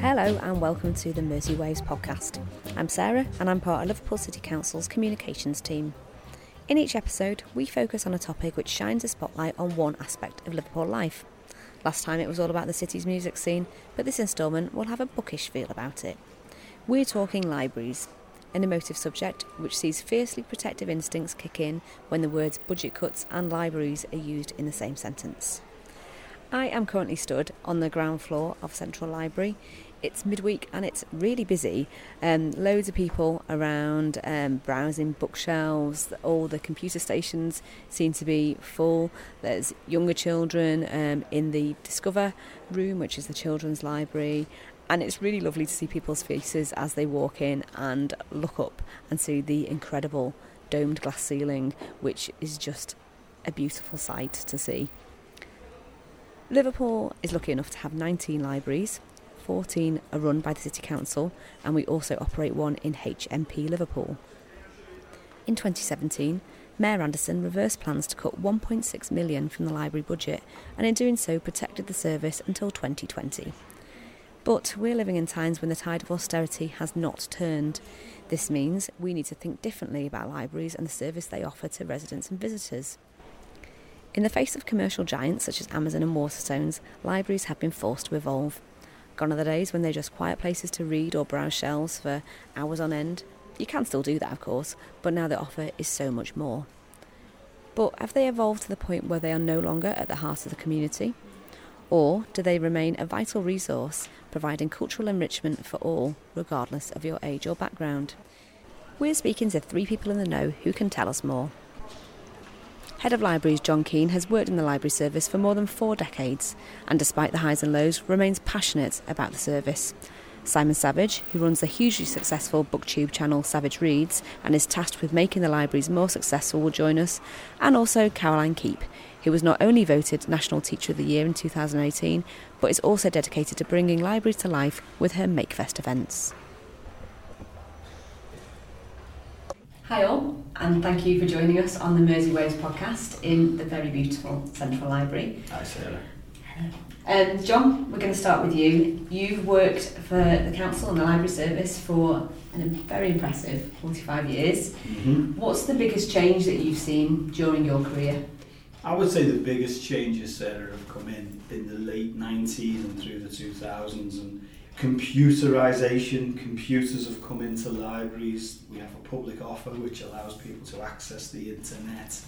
Hello and welcome to the Mersey Waves podcast. I'm Sarah and I'm part of Liverpool City Council's communications team. In each episode, we focus on a topic which shines a spotlight on one aspect of Liverpool life. Last time it was all about the city's music scene, but this instalment will have a bookish feel about it. We're talking libraries, an emotive subject which sees fiercely protective instincts kick in when the words budget cuts and libraries are used in the same sentence. I am currently stood on the ground floor of Central Library it's midweek and it's really busy. Um, loads of people around um, browsing bookshelves. All the computer stations seem to be full. There's younger children um, in the Discover room, which is the children's library. And it's really lovely to see people's faces as they walk in and look up and see the incredible domed glass ceiling, which is just a beautiful sight to see. Liverpool is lucky enough to have 19 libraries 14 are run by the City Council, and we also operate one in HMP Liverpool. In 2017, Mayor Anderson reversed plans to cut 1.6 million from the library budget, and in doing so protected the service until 2020. But we're living in times when the tide of austerity has not turned. This means we need to think differently about libraries and the service they offer to residents and visitors. In the face of commercial giants such as Amazon and Waterstones, libraries have been forced to evolve. Gone are the days when they're just quiet places to read or browse shelves for hours on end. You can still do that, of course, but now the offer is so much more. But have they evolved to the point where they are no longer at the heart of the community? Or do they remain a vital resource, providing cultural enrichment for all, regardless of your age or background? We're speaking to three people in the know who can tell us more. Head of Libraries John Keane has worked in the library service for more than four decades and, despite the highs and lows, remains passionate about the service. Simon Savage, who runs the hugely successful booktube channel Savage Reads and is tasked with making the libraries more successful, will join us, and also Caroline Keep, who was not only voted National Teacher of the Year in 2018, but is also dedicated to bringing libraries to life with her MakeFest events. Hi all, and thank you for joining us on the Mersey Waves podcast in the very beautiful Central Library. Hi Sarah. Hello. Um, John, we're going to start with you. You've worked for the council and the library service for a very impressive 45 years. Mm-hmm. What's the biggest change that you've seen during your career? I would say the biggest changes, Sarah, have come in in the late 90s and through the 2000s and computerization, computers have come into libraries. We have a public offer which allows people to access the internet.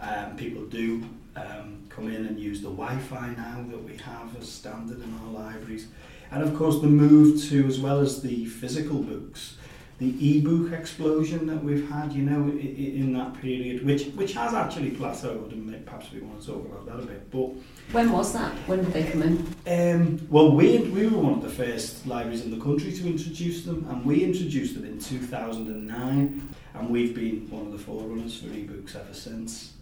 Um, people do um, come in and use the Wi-Fi now that we have as standard in our libraries. And of course the move to, as well as the physical books, the e-book explosion that we've had, you know, in that period, which which has actually plateaued, and perhaps we want to talk about that a bit. But when was that? When did they come in? Um, well, we we were one of the first libraries in the country to introduce them, and we introduced them in 2009, and we've been one of the forerunners for e-books ever since.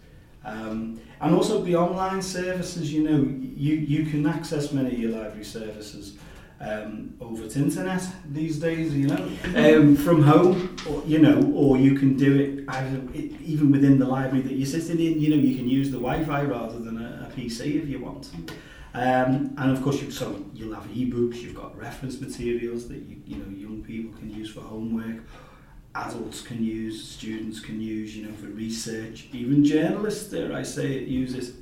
Um, and also the online services, you know, you, you can access many of your library services um, over the internet these days, you know, um, from home, or, you know, or you can do it even within the library that you're sitting in. You know, you can use the Wi-Fi rather than a, a PC if you want. Um, and of course, you, so you'll have e-books. You've got reference materials that you, you know young people can use for homework. Adults can use, students can use, you know, for research. Even journalists, dare I say it, use it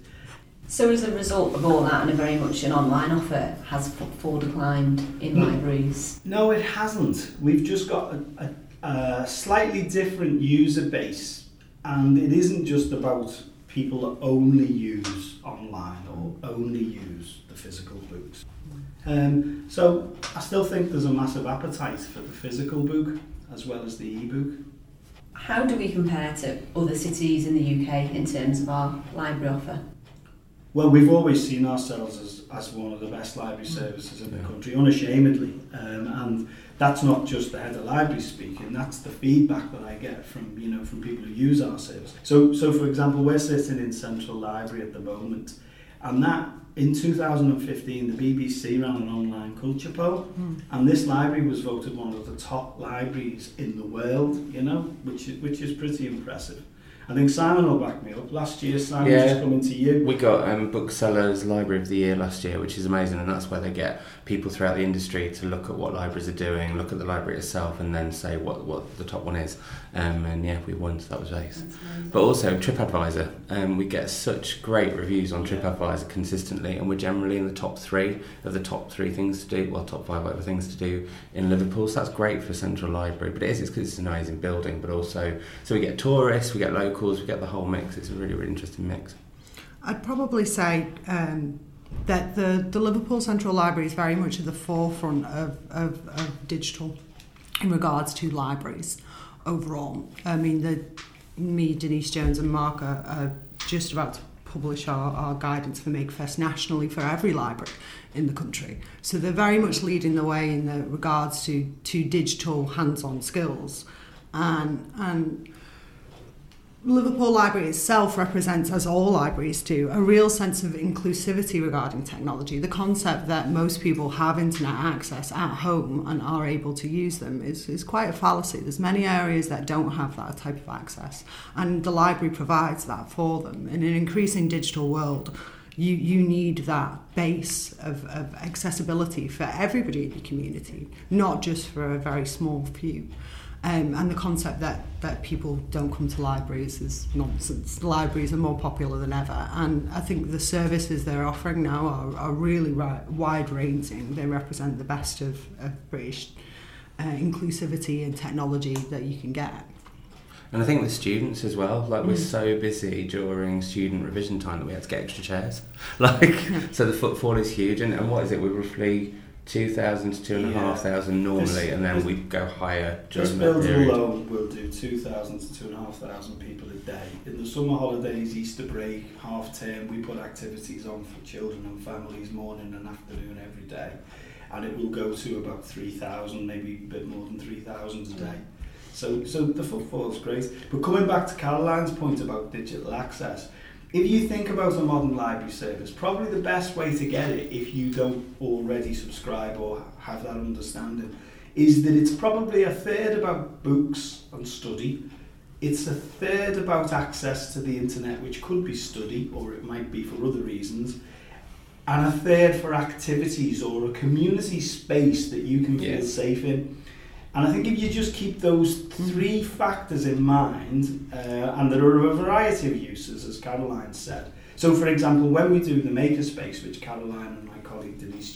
so as a result of all that and a very much an online offer, has footfall declined in no, libraries? No, it hasn't. We've just got a, a, a slightly different user base and it isn't just about people that only use online or only use the physical books. Um, so I still think there's a massive appetite for the physical book as well as the e-book. How do we compare to other cities in the UK in terms of our library offer? Well, we've always seen ourselves as, as one of the best library mm. services in the country, unashamedly. Um, and that's not just the head of library speaking, that's the feedback that I get from, you know, from people who use our service. So, so for example, we're sitting in Central Library at the moment, and that in 2015, the BBC ran an online culture poll, mm. and this library was voted one of the top libraries in the world, you know, which is, which is pretty impressive. I think Simon will back me up. Last year, Simon Yeah. just coming to you. We got um, Booksellers Library of the Year last year, which is amazing, and that's where they get people throughout the industry to look at what libraries are doing, look at the library itself, and then say what, what the top one is. Um, and yeah, we won, so that was ace. But also TripAdvisor, um, we get such great reviews on TripAdvisor consistently, and we're generally in the top three of the top three things to do, well, top five whatever things to do in Liverpool. So that's great for Central Library, but it is because it's an amazing building. But also, so we get tourists, we get locals, we get the whole mix. It's a really really interesting mix. I'd probably say um, that the, the Liverpool Central Library is very much at the forefront of, of, of digital in regards to libraries overall. I mean, the, me, Denise Jones, and Mark are, are just about to publish our, our guidance for MakeFest nationally for every library in the country. So they're very much leading the way in the regards to, to digital hands-on skills. And, and Liverpool Library itself represents, as all libraries do, a real sense of inclusivity regarding technology. The concept that most people have internet access at home and are able to use them is, is quite a fallacy. There's many areas that don't have that type of access, and the library provides that for them. In an increasing digital world, you, you need that base of, of accessibility for everybody in the community, not just for a very small few. Um, and the concept that, that people don't come to libraries is nonsense. Libraries are more popular than ever, and I think the services they're offering now are, are really ri- wide ranging. They represent the best of, of British uh, inclusivity and technology that you can get. And I think with students as well, like we're Mm. so busy during student revision time that we had to get extra chairs. Like, so the footfall is huge. And, and what is it? We're roughly 2,000 to 2,500 normally, This- and then this- we go higher This during building period. alone will do 2,000 to 2,500 people a day. In the summer holidays, Easter break, half term, we put activities on for children and families morning and afternoon every day. And it will go to about 3,000, maybe a bit more than 3,000 a day. So, so the footfall is great. But coming back to Caroline's point about digital access, if you think about a modern library service, probably the best way to get it, if you don't already subscribe or have that understanding, is that it's probably a third about books and study. It's a third about access to the internet, which could be study or it might be for other reasons. And a third for activities or a community space that you can feel Yes. safe in. And I think if you just keep those three factors in mind, uh, and there are a variety of uses, as Caroline said. So, for example, when we do the makerspace, which Caroline and my colleague Denise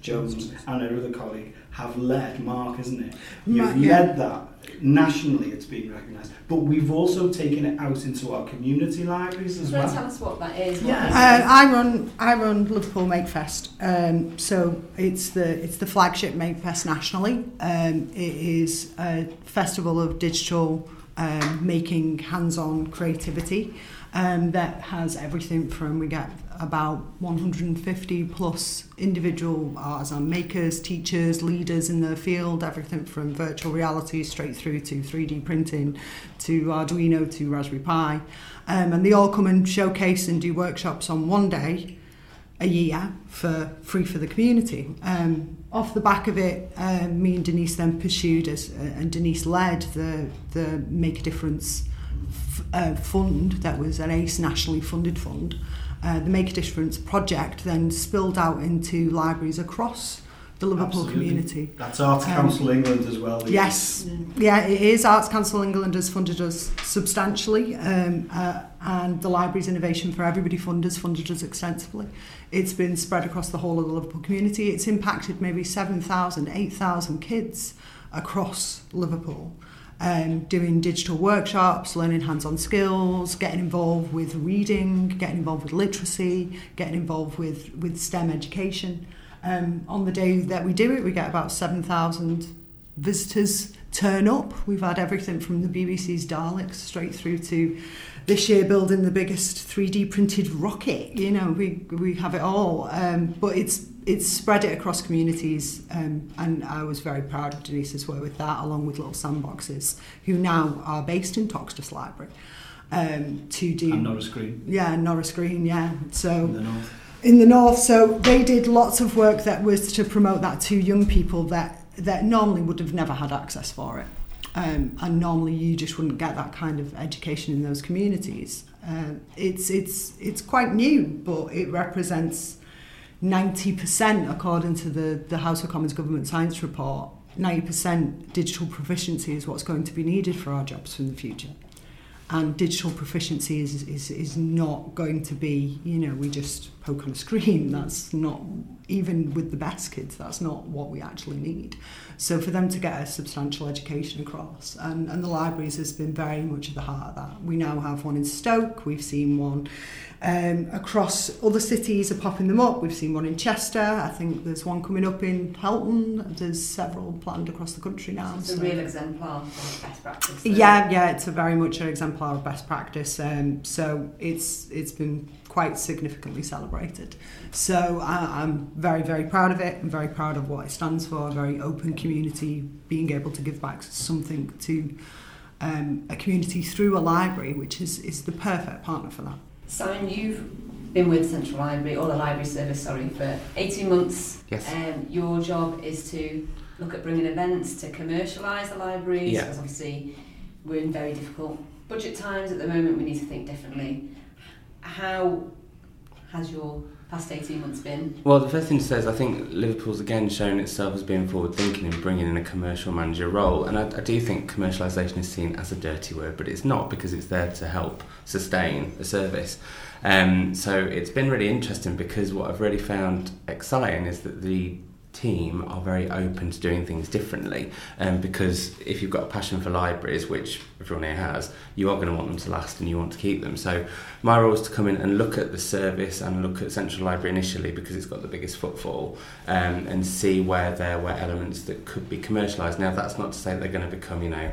Jones and her other colleague have led, Mark, isn't it? You've Ma- yeah. led that nationally, it's been recognised. But we've also taken it out into our community libraries as Do you want well. tell us what that is? what Yeah. Uh, I run I run Liverpool Makefest. Um, so it's the it's the flagship Makefest nationally. Um, it is a festival of digital um, making hands-on creativity um, that has everything from we get about 150 plus individual artisan makers, teachers, leaders in the field, everything from virtual reality straight through to 3D printing, to Arduino, to Raspberry Pi. Um, and they all come and showcase and do workshops on one day a year for free for the community. Um, off the back of it, um, me and Denise then pursued as, uh, and Denise led the the Make a Difference f- uh, fund that was an ACE nationally funded fund. Uh, the Make a Difference project then spilled out into libraries across the Liverpool Absolutely. community. That's Arts Um, Council England as well. Yes, yeah, it is. Arts Council England has funded us substantially, um, uh, and the Libraries Innovation for Everybody Fund has funded us extensively. It's been spread across the whole of the Liverpool community. It's impacted maybe 7,000, 8,000 kids across Liverpool. Um, doing digital workshops, learning hands-on skills, getting involved with reading, getting involved with literacy, getting involved with, with STEM education. Um, on the day that we do it, we get about 7,000 visitors turn up. We've had everything from the BBC's Daleks straight through to this year building the biggest 3D printed rocket. You know, we we have it all. Um, but it's it's spread it across communities, um, and I was very proud of Denise's work with that, along with Little Sandboxes, who now are based in Toxteth Library, um, to do And Norris Green yeah Norris Green, yeah. So in the north. in the north. So they did lots of work that was to promote that to young people that that normally would have never had access for it. Um, and normally you just wouldn't get that kind of education in those communities. Uh, it's it's it's quite new, but it represents 90% according to the, the House of Commons Government Science Report. 90% digital proficiency is what's going to be needed for our jobs in the future. And digital proficiency is, is, is not going to be, you know, we just poke on a screen. That's not, even with the best kids, that's not what we actually need. So for them to get a substantial education across, and, and the libraries has been very much at the heart of that. We now have one in Stoke, we've seen one um, across other cities are popping them up. We've seen one in Chester. I think there's one coming up in Helton. There's several planned across the country now. It's a real exemplar of best practice. Yeah, yeah, it's a very much an exemplar of best practice. Um, so it's it's been quite significantly celebrated. So I, I'm very very proud of it. I'm very proud of what it stands for. A very open community, being able to give back something to um, a community through a library, which is is the perfect partner for that. Simon, you've been with Central Library, or the library service, sorry, for 18 months. Yes. Um, your job is to look at bringing events to commercialise the libraries, Yeah. because obviously we're in very difficult budget times at the moment, we need to think differently. How has your past 18 months been? Well, the first thing to say is I think Liverpool's again shown itself as being forward thinking and bringing in a commercial manager role. And I, I do think commercialisation is seen as a dirty word, but it's not because it's there to help sustain a service. Um, so it's been really interesting because what I've really found exciting is that the team are very open to doing things differently um, because if you've got a passion for libraries which everyone here has you are going to want them to last and you want to keep them. So my role is to come in and look at the service and look at Central Library initially because it's got the biggest footfall um, and see where there were elements that could be commercialised now that's not to say they're going to become you know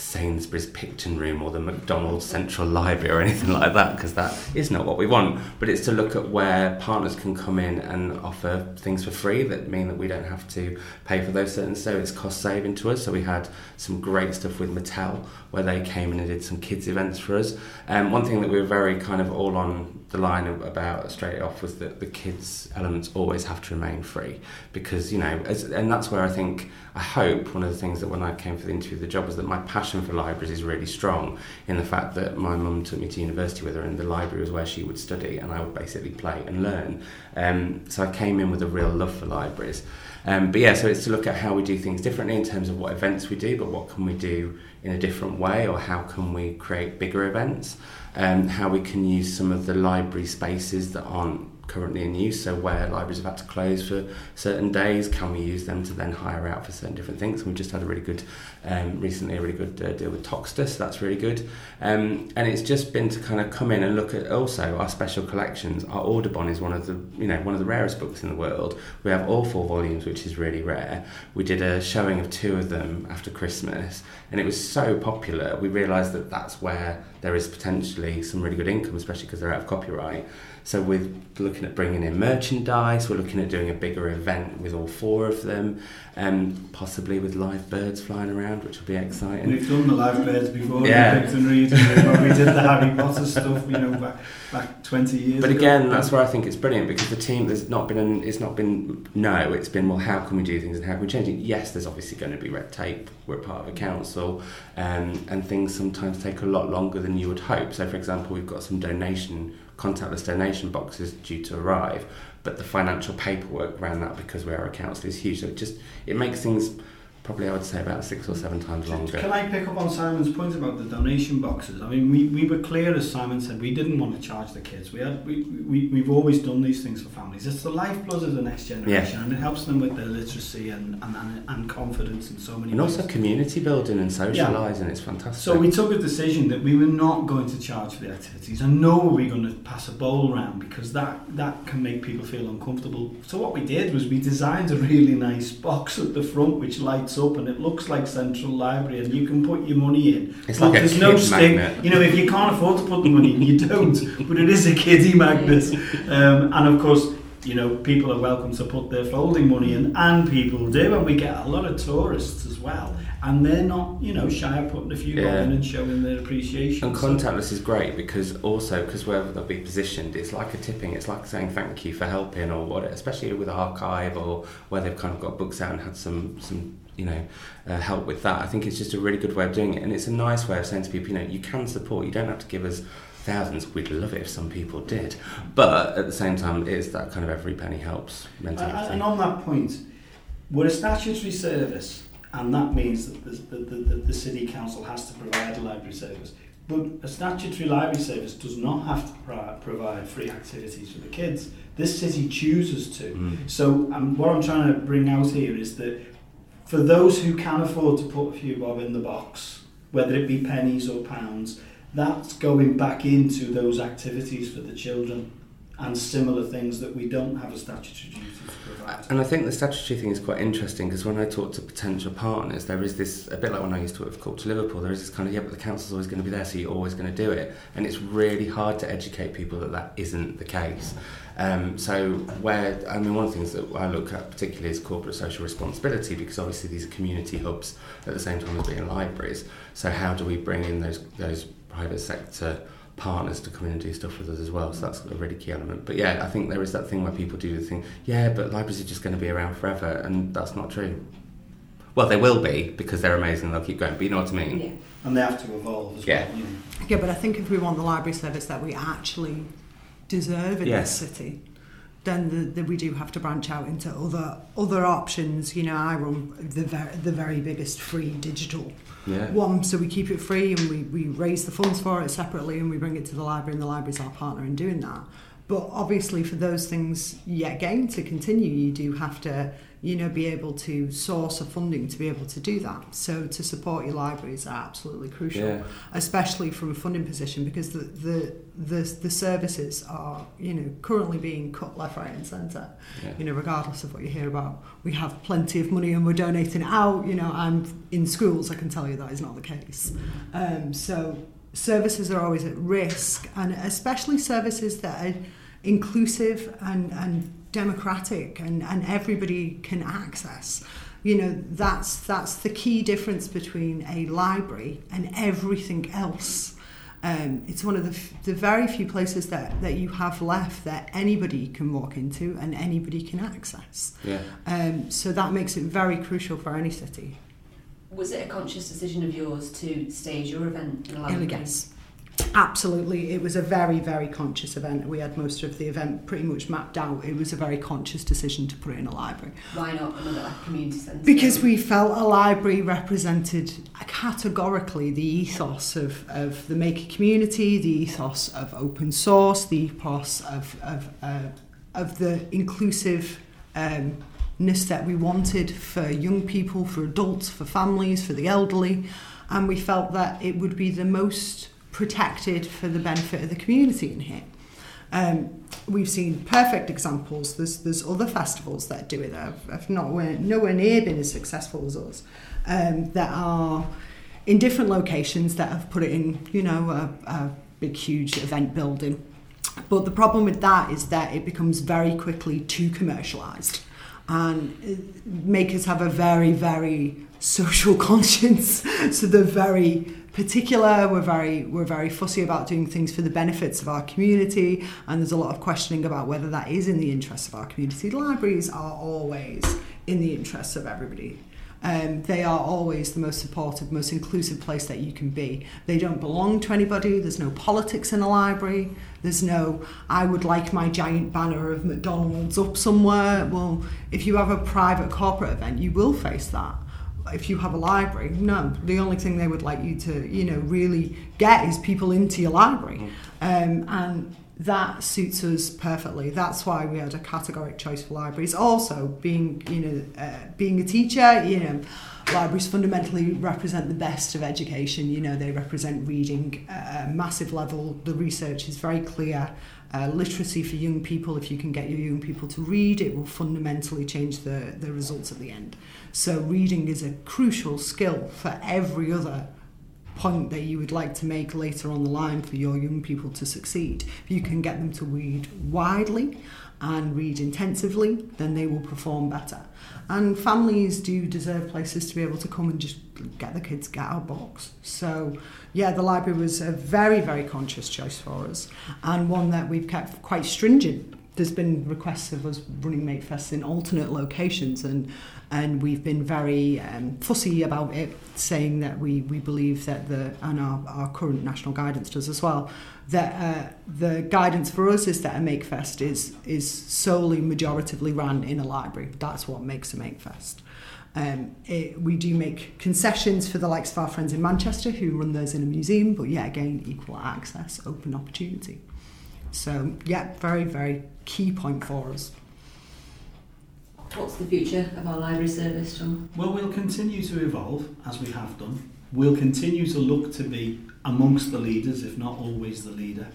Sainsbury's Picton Room or the McDonald's Central Library or anything like that because that is not what we want. But it's to look at where partners can come in and offer things for free that mean that we don't have to pay for those certain so it's cost saving to us. So we had some great stuff with Mattel where they came in and did some kids events for us. Um, one thing that we were very kind of all on the line about straight off was that the kids elements always have to remain free because you know as, and that's where I think I hope one of the things that when I came for the interview the job was that my passion for libraries is really strong in the fact that my mum took me to university with her and the library was where she would study and I would basically play and learn. Um, so I came in with a real love for libraries. Um, but yeah so it's to look at how we do things differently in terms of what events we do but what can we do in a different way or how can we create bigger events? Um, how we can use some of the library spaces that aren't currently in use. So where libraries have had to close for certain days, can we use them to then hire out for certain different things? And we've just had a really good, um, recently a really good uh, deal with Toxteth, so that's really good. Um, and it's just been to kind of come in and look at also our special collections. Our Audubon is one of the, you know, one of the rarest books in the world. We have all four volumes, which is really rare. We did a showing of two of them after Christmas, and it was so popular. We realised that that's where there is potentially some really good income, especially because they're out of copyright. So we're looking at bringing in merchandise. We're looking at doing a bigger event with all four of them, and um, possibly with live birds flying around, which will be exciting. We've done the live birds before. Yeah. And Read. when we did the Harry Potter stuff, you know, back, back 20 years But ago. again, that's where I think it's brilliant because the team there's not been an, it's not been no, it's been well how can we do things and how can we change it? Yes, there's obviously going to be red tape. We're part of a council, um, and things sometimes take a lot longer than you would hope. So, for example, we've got some donation contactless donation boxes due to arrive, but the financial paperwork around that because we are a council is huge. So it just it makes things probably I would say about six or seven times longer. Can I pick up on Simon's point about the donation boxes? I mean, we, we were clear, as Simon said, we didn't want to charge the kids. We had we, we, we've always done these things for families. It's the lifeblood of the next generation, and it helps them with their literacy and, and, and, and confidence in so many And ways. also community building and socialising, it's fantastic. So we took a decision that we were not going to charge for the activities, and nor were we going to pass a bowl around because that that can make people feel uncomfortable. So what we did was we designed a really nice box at the front which lights up and it looks like Central Library, and you can put your money in. It's But like a there's no kid stick. magnet. You know, if you can't afford to put the money in, you don't. But it is a kiddie magnet, um, and of course. You know, people are welcome to put their folding money in, and people do, and we get a lot of tourists as well. and they're not, you know, shy of putting a few Yeah. in and showing their appreciation. And So- contactless is great because also because wherever they'll be positioned, it's like a tipping. It's like saying thank you for helping or what, especially with archive or where they've kind of got books out and had some some you know uh, help with that. I think it's just a really good way of doing it, and it's a nice way of saying to people, you know, you can support. You don't have to give us thousands. We'd love it if some people did, but at the same time, it is that kind of every penny helps And, mentality. and on that point, we're a statutory service, and that means that the, the, the, the city council has to provide a library service. But a statutory library service does not have to pro- provide free activities for the kids. This city chooses to. Mm. So um, what I'm trying to bring out here is that for those who can afford to put a few bob in the box, whether it be pennies or pounds, that's going back into those activities for the children and similar things that we don't have a statutory duty to provide. And I think the statutory thing is quite interesting because when I talk to potential partners, there is this, a bit like when I used to work for Culture Liverpool, there is this kind of, yeah, but the council's always going to be there, so you're always going to do it. And it's really hard to educate people that that isn't the case. Um, so, where, I mean, one of the things that I look at particularly is corporate social responsibility because obviously these are community hubs at the same time as being libraries. So, how do we bring in those, those private sector partners to come in and do stuff with us as well. So that's a really key element. But yeah, I think there is that thing where people do the thing, yeah, but libraries are just going to be around forever, and that's not true. Well, they will be because they're amazing and they'll keep going. But you know what I mean? Yeah. And they have to evolve as Yeah. well. You know. Yeah, but I think if we want the library service that we actually deserve in Yes. this city, then the, the, we do have to branch out into other other options. You know, I run the ver- the very biggest free digital Yeah. one, so we keep it free and we, we raise the funds for it separately and we bring it to the library and the library's our partner in doing that. But obviously, for those things yet again to continue, you do have to, you know, be able to source a funding to be able to do that. So to support your libraries are absolutely crucial Yeah. especially from a funding position, because the, the the the services are you know currently being cut left, right, and centre. Yeah. You know, regardless of what you hear about, we have plenty of money and we're donating out. You know, I'm in schools. I can tell you that is not the case. Um, so services are always at risk, and especially services that are inclusive and and democratic and and everybody can access you know that's that's the key difference between a library and everything else um, it's one of the, f- the very few places that, that you have left that anybody can walk into and anybody can access. Yeah. Um, so that makes it very crucial for any city. Was it a conscious decision of yours to stage your event in a library? Yes. Absolutely. It was a very, very conscious event. We had most of the event pretty much mapped out. It was a very conscious decision to put it in a library. Why not another like community centre? Because we felt a library represented categorically the ethos of, of the maker community, the ethos of open source, the ethos of, of, uh, of the inclusive um, that we wanted for young people, for adults, for families, for the elderly. And we felt that it would be the most protected for the benefit of the community in here. Um, we've seen perfect examples. There's there's other festivals that do it that have, not nowhere near been as successful as us. Um, that are in different locations that have put it in, you know, a, a big huge event building. But the problem with that is that it becomes very quickly too commercialised, and uh, makers have a very very social conscience, so they're very particular. We're very we're very fussy about doing things for the benefits of our community, and there's a lot of questioning about whether that is in the interests of our community. Libraries are always in the interests of everybody. Um, they are always the most supportive, most inclusive place that you can be. They don't belong to anybody. There's no politics in a library. There's no, I would like my giant banner of McDonald's up somewhere. Well, if you have a private corporate event, you will face that if you have a library, no. The only thing they would like you to, you know, really get is people into your library, um, and that suits us perfectly. That's why we had a categoric choice for libraries. Also, being, you know, uh, being a teacher, you know, libraries fundamentally represent the best of education. You know, they represent reading at a massive level. The research is very clear. Uh, literacy for young people, if you can get your young people to read, it will fundamentally change the, the results at the end. So, reading is a crucial skill for every other point that you would like to make later on the line for your young people to succeed. If you can get them to read widely and read intensively, then they will perform better. And families do deserve places to be able to come and just get the kids get out books. So, yeah, the library was a very, very conscious choice for us and one that we've kept quite stringent. There's been requests of us running Makefest in alternate locations, and and we've been very um, fussy about it, saying that we, we believe that the and our, our current national guidance does as well that uh, the guidance for us is that a Makefest is is solely majoritively run in a library. That's what makes a Makefest. Um, it, we do make concessions for the likes of our friends in Manchester who run theirs in a museum, but yeah, again, equal access, open opportunity. So yeah, very very key point for us. What's the future of our library service, John? Well, we'll continue to evolve as we have done. We'll continue to look to be amongst the leaders, if not always the leader.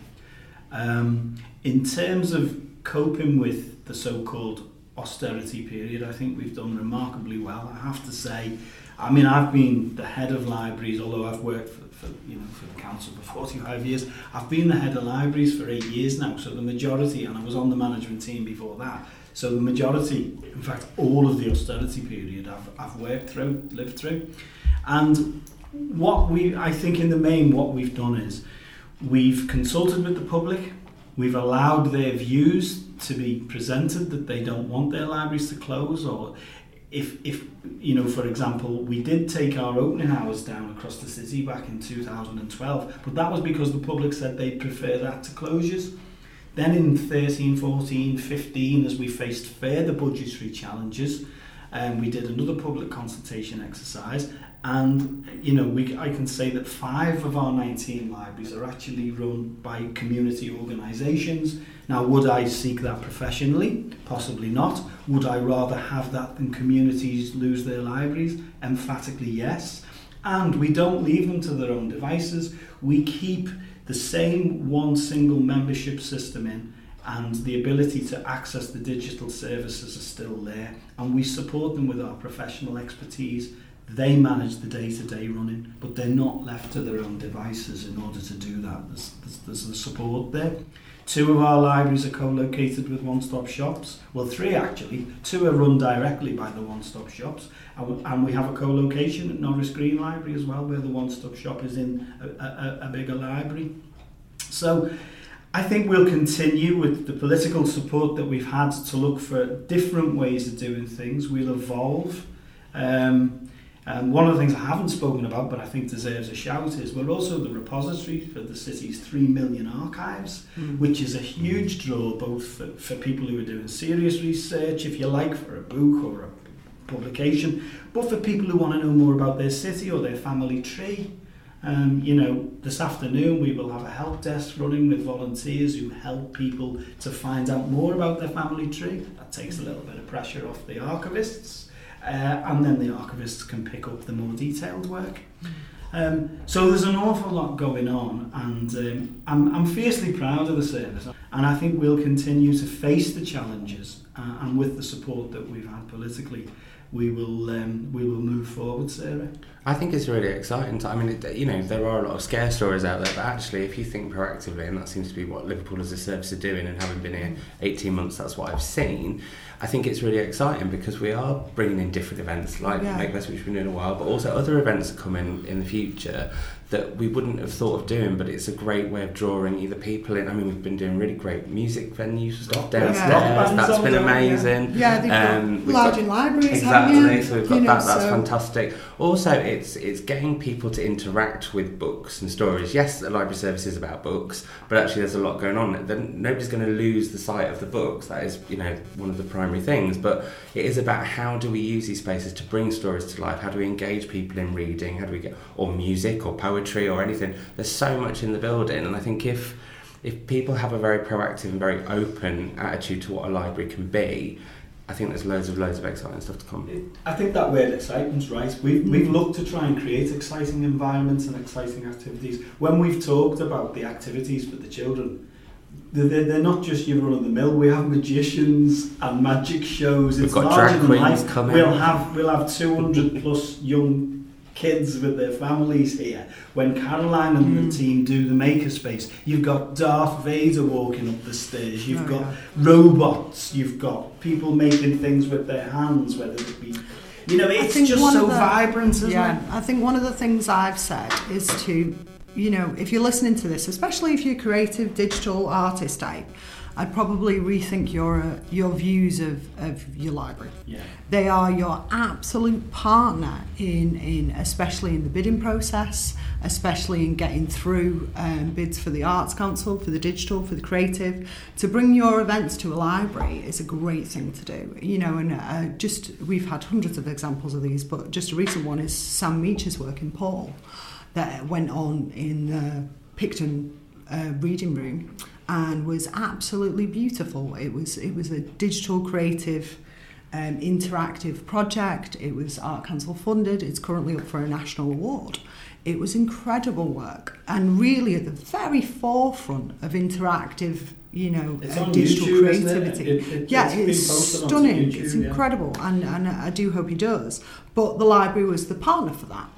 Um, in terms of coping with the so-called austerity period, I think we've done remarkably well. I have to say, I mean, I've been the head of libraries, although I've worked for, for you know for the council for 45 years. I've been the head of libraries for eight years now, so the majority, and I was on the management team before that. So the majority, in fact, all of the austerity period I've, I've worked through, lived through. And what we, I think in the main, what we've done is we've consulted with the public, we've allowed their views to be presented that they don't want their libraries to close or if, if you know, for example, we did take our opening hours down across the city back in 2012, but that was because the public said they'd prefer that to closures. Then in 13, 14, 15, as we faced further budgetary challenges, um, we did another public consultation exercise and you know we I can say that five of our 19 libraries are actually run by community organisations. Now would I seek that professionally? Possibly not. Would I rather have that than communities lose their libraries? Emphatically yes. And we don't leave them to their own devices. We keep the same one single membership system in and the ability to access the digital services are still there and we support them with our professional expertise they manage the day-to-day running but they're not left to their own devices in order to do that. There's, there's, there's the support there. Two of our libraries are co-located with one-stop shops. Well three actually. Two are run directly by the one-stop shops. And we have a co-location at Norris Green Library as well where the one-stop shop is in a, a, a bigger library. So I think we'll continue with the political support that we've had to look for different ways of doing things. We'll evolve. Um, and one of the things I haven't spoken about, but I think deserves a shout, is we're also the repository for the city's three million archives, mm. which is a huge draw both for, for people who are doing serious research, if you like, for a book or a publication, but for people who want to know more about their city or their family tree. Um, you know, this afternoon we will have a help desk running with volunteers who help people to find out more about their family tree. That takes a little bit of pressure off the archivists, uh, and then the archivists can pick up the more detailed work. Um, so there's an awful lot going on, and um, I'm, I'm fiercely proud of the service, and I think we'll continue to face the challenges, uh, and with the support that we've had politically, we will um, we will move forward, Sarah. I think it's really exciting. I mean, it, you know, there are a lot of scare stories out there, but actually, if you think proactively, and that seems to be what Liverpool as a service are doing, and having been here 18 months, that's what I've seen. I think it's really exciting because we are bringing in different events like yeah. MakeFest, which we've been doing a while, but also other events are coming in the future that we wouldn't have thought of doing, but it's a great way of drawing either people in. I mean, we've been doing really great music venues stuff downstairs. Yeah. That's been amazing. Yeah, yeah they've got um, large in libraries. Exactly. So we've got you that. Know, that's so. fantastic. Also, it's it's getting people to interact with books and stories. Yes, the library service is about books, but actually, there's a lot going on. Then nobody's going to lose the sight of the books. That is, you know, one of the primary things. But it is about how do we use these spaces to bring stories to life? How do we engage people in reading? How do we get or music or poetry? Poetry or anything. There's so much in the building, and I think if if people have a very proactive and very open attitude to what a library can be, I think there's loads of loads of exciting stuff to come. I think that word excitement's right. We've, we've looked to try and create exciting environments and exciting activities. When we've talked about the activities for the children, they're, they're not just your run of the mill. We have magicians and magic shows. We've it's got drag queens coming. We'll have we'll have 200 plus young kids with their families here. When Caroline and Mm. the team do the makerspace, you've got Darth Vader walking up the stairs. You've Oh, got yeah. robots. You've got people making things with their hands, whether it be, you know, it's just so the- vibrant, yeah, it? I think one of the things I've said is to, you know, if you're listening to this, especially if you're a creative digital artist type, I'd probably rethink your uh, your views of, of your library. Yeah. They are your absolute partner in, in especially in the bidding process, especially in getting through um, bids for the Arts Council, for the digital, for the creative. To bring your events to a library is a great thing to do. You know, and uh, just we've had hundreds of examples of these, but just a recent one is Sam Meech's work in Paul that went on in the Picton uh, reading room and was absolutely beautiful. It was it was a digital creative um, interactive project. It was Art Council funded. It's currently up for a national award. It was incredible work and really at the very forefront of interactive, you know, uh, digital YouTube, isn't it? creativity. It- it- yeah, it's stunning. YouTube, it's yeah. incredible, and and I do hope he does. But the library was the partner for that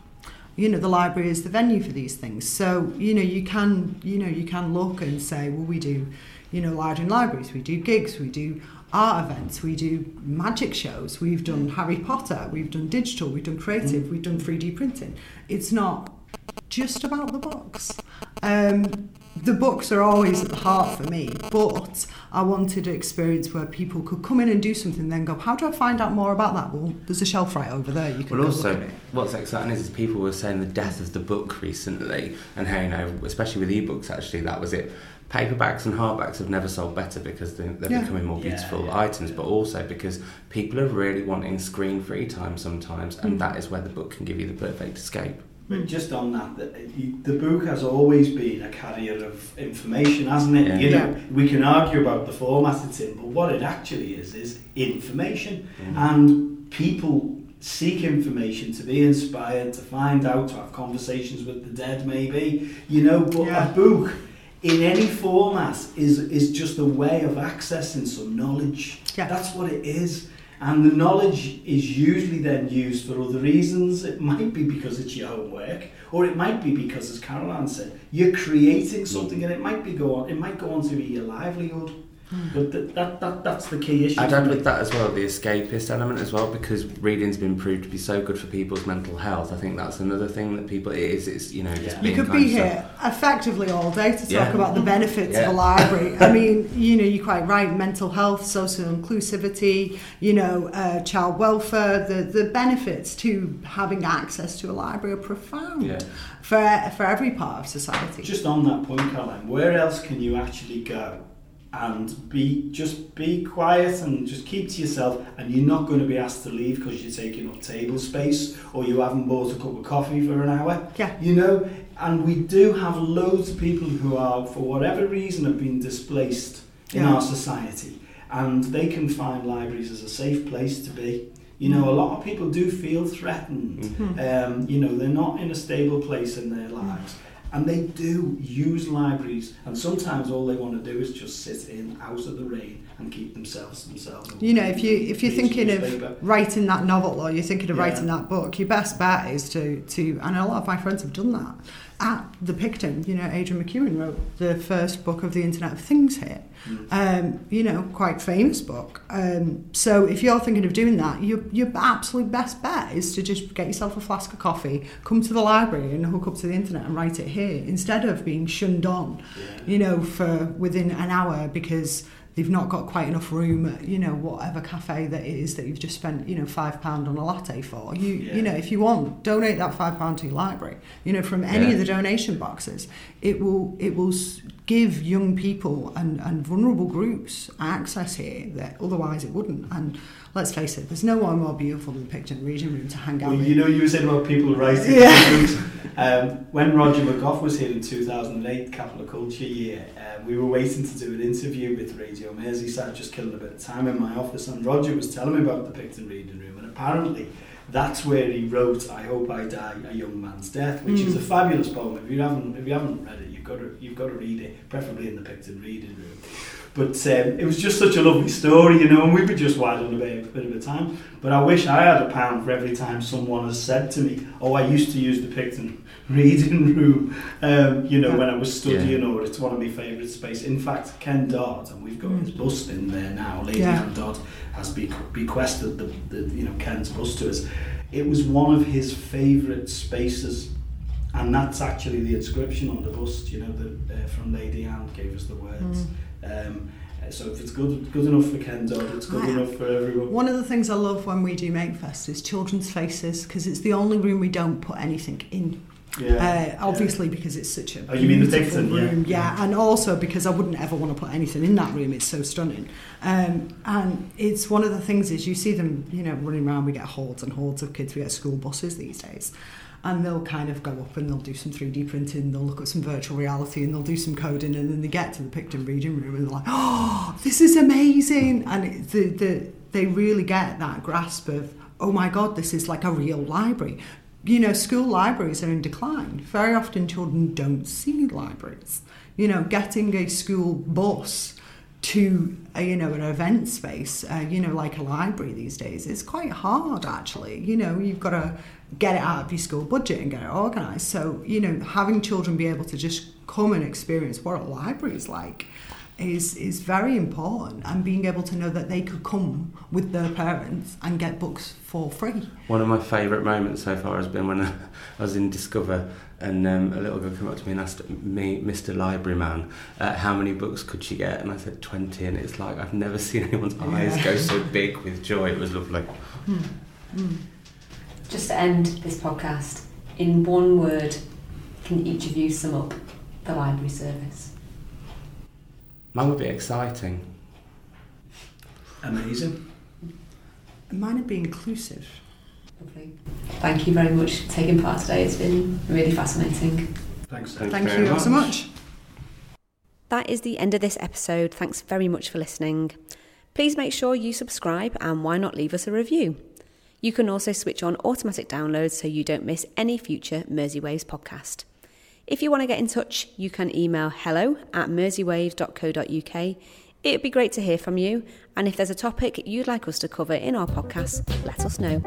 you know the library is the venue for these things. So you know you can you know you can look and say well we do you know large in libraries we do gigs we do art events we do magic shows we've done harry potter we've done digital we've done creative we've done 3d printing. It's not just about the books. Um, the books are always at the heart for me but i wanted an experience where people could come in and do something and then go how do i find out more about that well there's a shelf right over there you can Well, also, what's exciting is, is people were saying the death of the book recently, and how you know, especially with ebooks, actually, that was it. Paperbacks and hardbacks have never sold better because they- they're Yeah. becoming more beautiful yeah, items, yeah. but also because people are really wanting screen-free time sometimes, and Mm. that is where the book can give you the perfect escape. But just on that, the, the book has always been a carrier of information, hasn't it? Yeah. You know, Yeah. we can argue about the format it's in, but what it actually is is information, Mm. and people seek information to be inspired, to find out, to have conversations with the dead, maybe. You know, but Yeah. a book in any format is is just a way of accessing some knowledge. Yeah. That's what it is. And the knowledge is usually then used for other reasons. It might be because it's your homework, or it might be because, as Caroline said, you're creating something, mm-hmm. and it might be go on. It might go on to be your livelihood. But th- that, that that's the key issue. I'd add with that as well the escapist element as well because reading's been proved to be so good for people's mental health. I think that's another thing that people it is. It's you know just Yeah. You could be of here effectively all day to talk Yeah. about the benefits Yeah. of a library. I mean, you know, you're quite right. Mental health, social inclusivity, you know, uh, child welfare. The the benefits to having access to a library are profound Yeah. for for every part of society. Just on that point, Caroline, where else can you actually go and be just be quiet and just keep to yourself, and you're not going to be asked to leave because you're taking up table space or you haven't bought a cup of coffee for an hour. Yeah. You know, and we do have loads of people who are, for whatever reason, have been displaced in Yeah. our society, and they can find libraries as a safe place to be. You know, a lot of people do feel threatened. Mm. Um, you know, they're not in a stable place in their lives. And they do use libraries, and sometimes all they want to do is just sit in out of the rain and keep themselves to themselves. You know, if you if you're thinking of writing that novel or you're thinking of Yeah. writing that book, your best bet is to to and a lot of my friends have done that. At the Picton, you know, Adrian McEwen wrote the first book of the Internet of Things here. Mm. Um, you know, quite famous book. Um, so if you're thinking of doing that, your your absolute best bet is to just get yourself a flask of coffee, come to the library and hook up to the internet and write it here instead of being shunned on Yeah. you know, for within an hour because they've not got quite enough room at, you know, whatever cafe that it is that you've just spent, you know, five pound on a latte for. You Yeah. you know, if you want, donate that five pound to your library. You know, from any Yeah. of the donation boxes, it will it will give young people and, and vulnerable groups access here that otherwise it wouldn't. And let's face it, there's no one more beautiful than the Picton Reading Room to hang out Well, in. you know, you were saying about people writing. Yeah. Um, when Roger McGough was here in 2008, Capital Culture Year, uh, we were waiting to do an interview with Radio Merseyside, just killing a bit of time in my office, and Roger was telling me about the Picton Reading Room, and apparently that's where he wrote "I Hope I Die: A Young Man's Death," which is Mm. a fabulous poem. If you haven't, if you haven't read it, you've got to you've got to read it, preferably in the Picton Reading Room. But um, it was just such a lovely story, you know, and we were just on a bit, a bit of a time. But I wish I had a pound for every time someone has said to me, "Oh, I used to use the Picton reading room," um, you know, when I was studying, or it's one of my favourite spaces. In fact, Ken Dodd, and we've got his bust in there now. Lady Yeah. Anne Dodd has be- bequested the, the, you know, Ken's bust to us. It was one of his favourite spaces and that's actually the inscription on the bust, you know, that uh, from Lady Anne gave us the words. Um, uh, so if it's good good enough for Ken Dodd, it's good Right. enough for everyone. One of the things I love when we do Makefest is children's faces because it's the only room we don't put anything in. Yeah. Uh, obviously, because it's such a Oh, you mean the beautiful Picton, yeah. room, yeah. and also because I wouldn't ever want to put anything in that room. It's so stunning, um, and it's one of the things is you see them, you know, running around. We get hordes and hordes of kids. We get school buses these days, and they'll kind of go up and they'll do some 3D printing. They'll look at some virtual reality and they'll do some coding, and then they get to the Picton reading room and they're like, "Oh, this is amazing!" And it, the the they really get that grasp of, "Oh my God, this is like a real library." You know, school libraries are in decline. Very often children don't see libraries. You know, getting a school bus to, a, you know, an event space, uh, you know, like a library these days, is quite hard actually. You know, you've got to get it out of your school budget and get it organised. So, you know, having children be able to just come and experience what a library is like is is very important and being able to know that they could come with their parents and get books for free. One of my favourite moments so far has been when I was in Discover and um, a little girl came up to me and asked me, Mr. Library Man, uh, how many books could she get? And I said 20, and it's like I've never seen anyone's eyes go so big with joy. It was lovely. Just to end this podcast, in one word, can each of you sum up the library service? Mine would be exciting. Amazing. Mine would be inclusive. Lovely. Thank you very much for taking part today. It's been really fascinating. Thanks. Thank Thank very you ever so much. That is the end of this episode. Thanks very much for listening. Please make sure you subscribe and why not leave us a review? You can also switch on automatic downloads so you don't miss any future Mersey Waves podcast. If you want to get in touch, you can email hello at merseywaves.co.uk. It would be great to hear from you, and if there's a topic you'd like us to cover in our podcast, let us know.